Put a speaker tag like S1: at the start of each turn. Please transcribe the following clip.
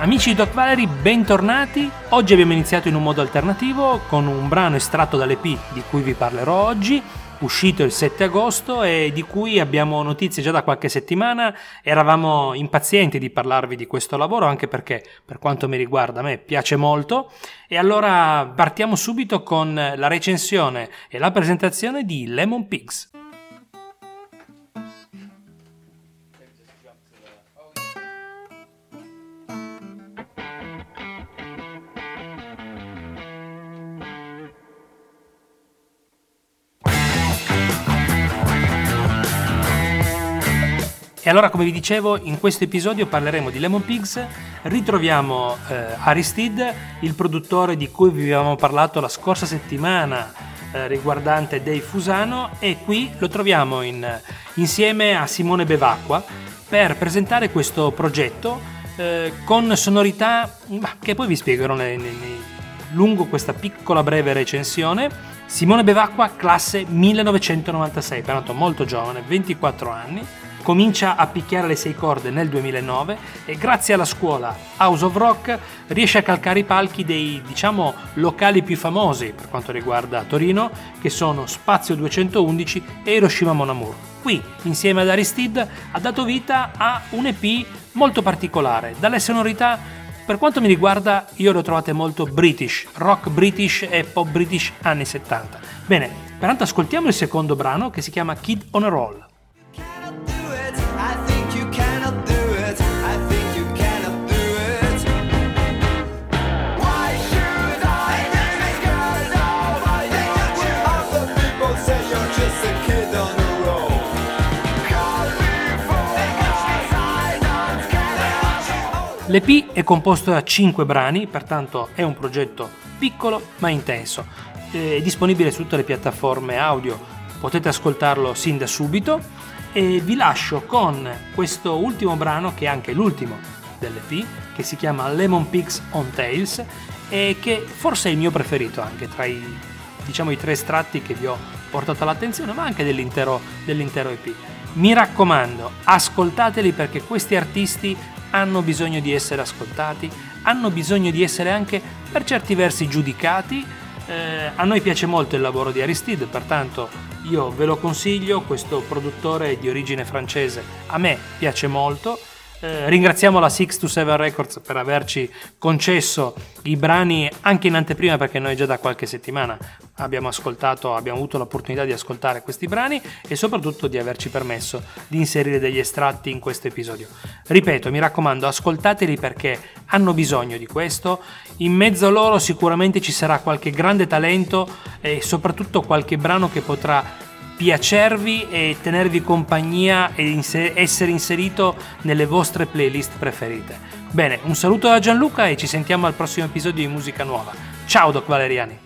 S1: Amici di Doc Valery, bentornati. Oggi abbiamo iniziato in un modo alternativo con un brano estratto dall'EP di cui vi parlerò oggi, uscito il 7 agosto e di cui abbiamo notizie già da qualche settimana. Eravamo impazienti di parlarvi di questo lavoro anche perché per quanto mi riguarda a me piace molto e allora partiamo subito con la recensione e la presentazione di Lemon Pigs. E allora, come vi dicevo, in questo episodio parleremo di Lemon Pigs, ritroviamo eh, Aristide, il produttore di cui vi avevamo parlato la scorsa settimana eh, riguardante Dave Fusano, e qui lo troviamo in, insieme a Simone Bevacqua per presentare questo progetto eh, con sonorità che poi vi spiegherò nei, nei, nei, lungo questa piccola breve recensione. Simone Bevacqua, classe 1996, peraltro molto giovane, 24 anni comincia a picchiare le sei corde nel 2009 e grazie alla scuola House of Rock riesce a calcare i palchi dei, diciamo, locali più famosi per quanto riguarda Torino, che sono Spazio 211 e Hiroshima Mon Amour. Qui, insieme ad Aristide, ha dato vita a un EP molto particolare, dalle sonorità per quanto mi riguarda, io le ho trovate molto british, rock british e pop british anni 70. Bene, pertanto ascoltiamo il secondo brano che si chiama Kid on a Roll. L'EP è composto da 5 brani, pertanto è un progetto piccolo ma intenso. È disponibile su tutte le piattaforme audio, potete ascoltarlo sin da subito e vi lascio con questo ultimo brano che è anche l'ultimo dell'EP che si chiama Lemon Pigs on Tales e che forse è il mio preferito anche tra i, diciamo, i tre estratti che vi ho portato all'attenzione ma anche dell'intero, dell'intero EP. Mi raccomando, ascoltateli perché questi artisti hanno bisogno di essere ascoltati, hanno bisogno di essere anche per certi versi giudicati. Eh, a noi piace molto il lavoro di Aristide, pertanto io ve lo consiglio, questo produttore di origine francese a me piace molto eh, ringraziamo la 627 Records per averci concesso i brani anche in anteprima perché noi già da qualche settimana abbiamo ascoltato, abbiamo avuto l'opportunità di ascoltare questi brani e soprattutto di averci permesso di inserire degli estratti in questo episodio. Ripeto, mi raccomando, ascoltateli perché hanno bisogno di questo. In mezzo a loro sicuramente ci sarà qualche grande talento e soprattutto qualche brano che potrà piacervi e tenervi compagnia e inser- essere inserito nelle vostre playlist preferite. Bene, un saluto da Gianluca e ci sentiamo al prossimo episodio di Musica Nuova. Ciao Doc Valeriani!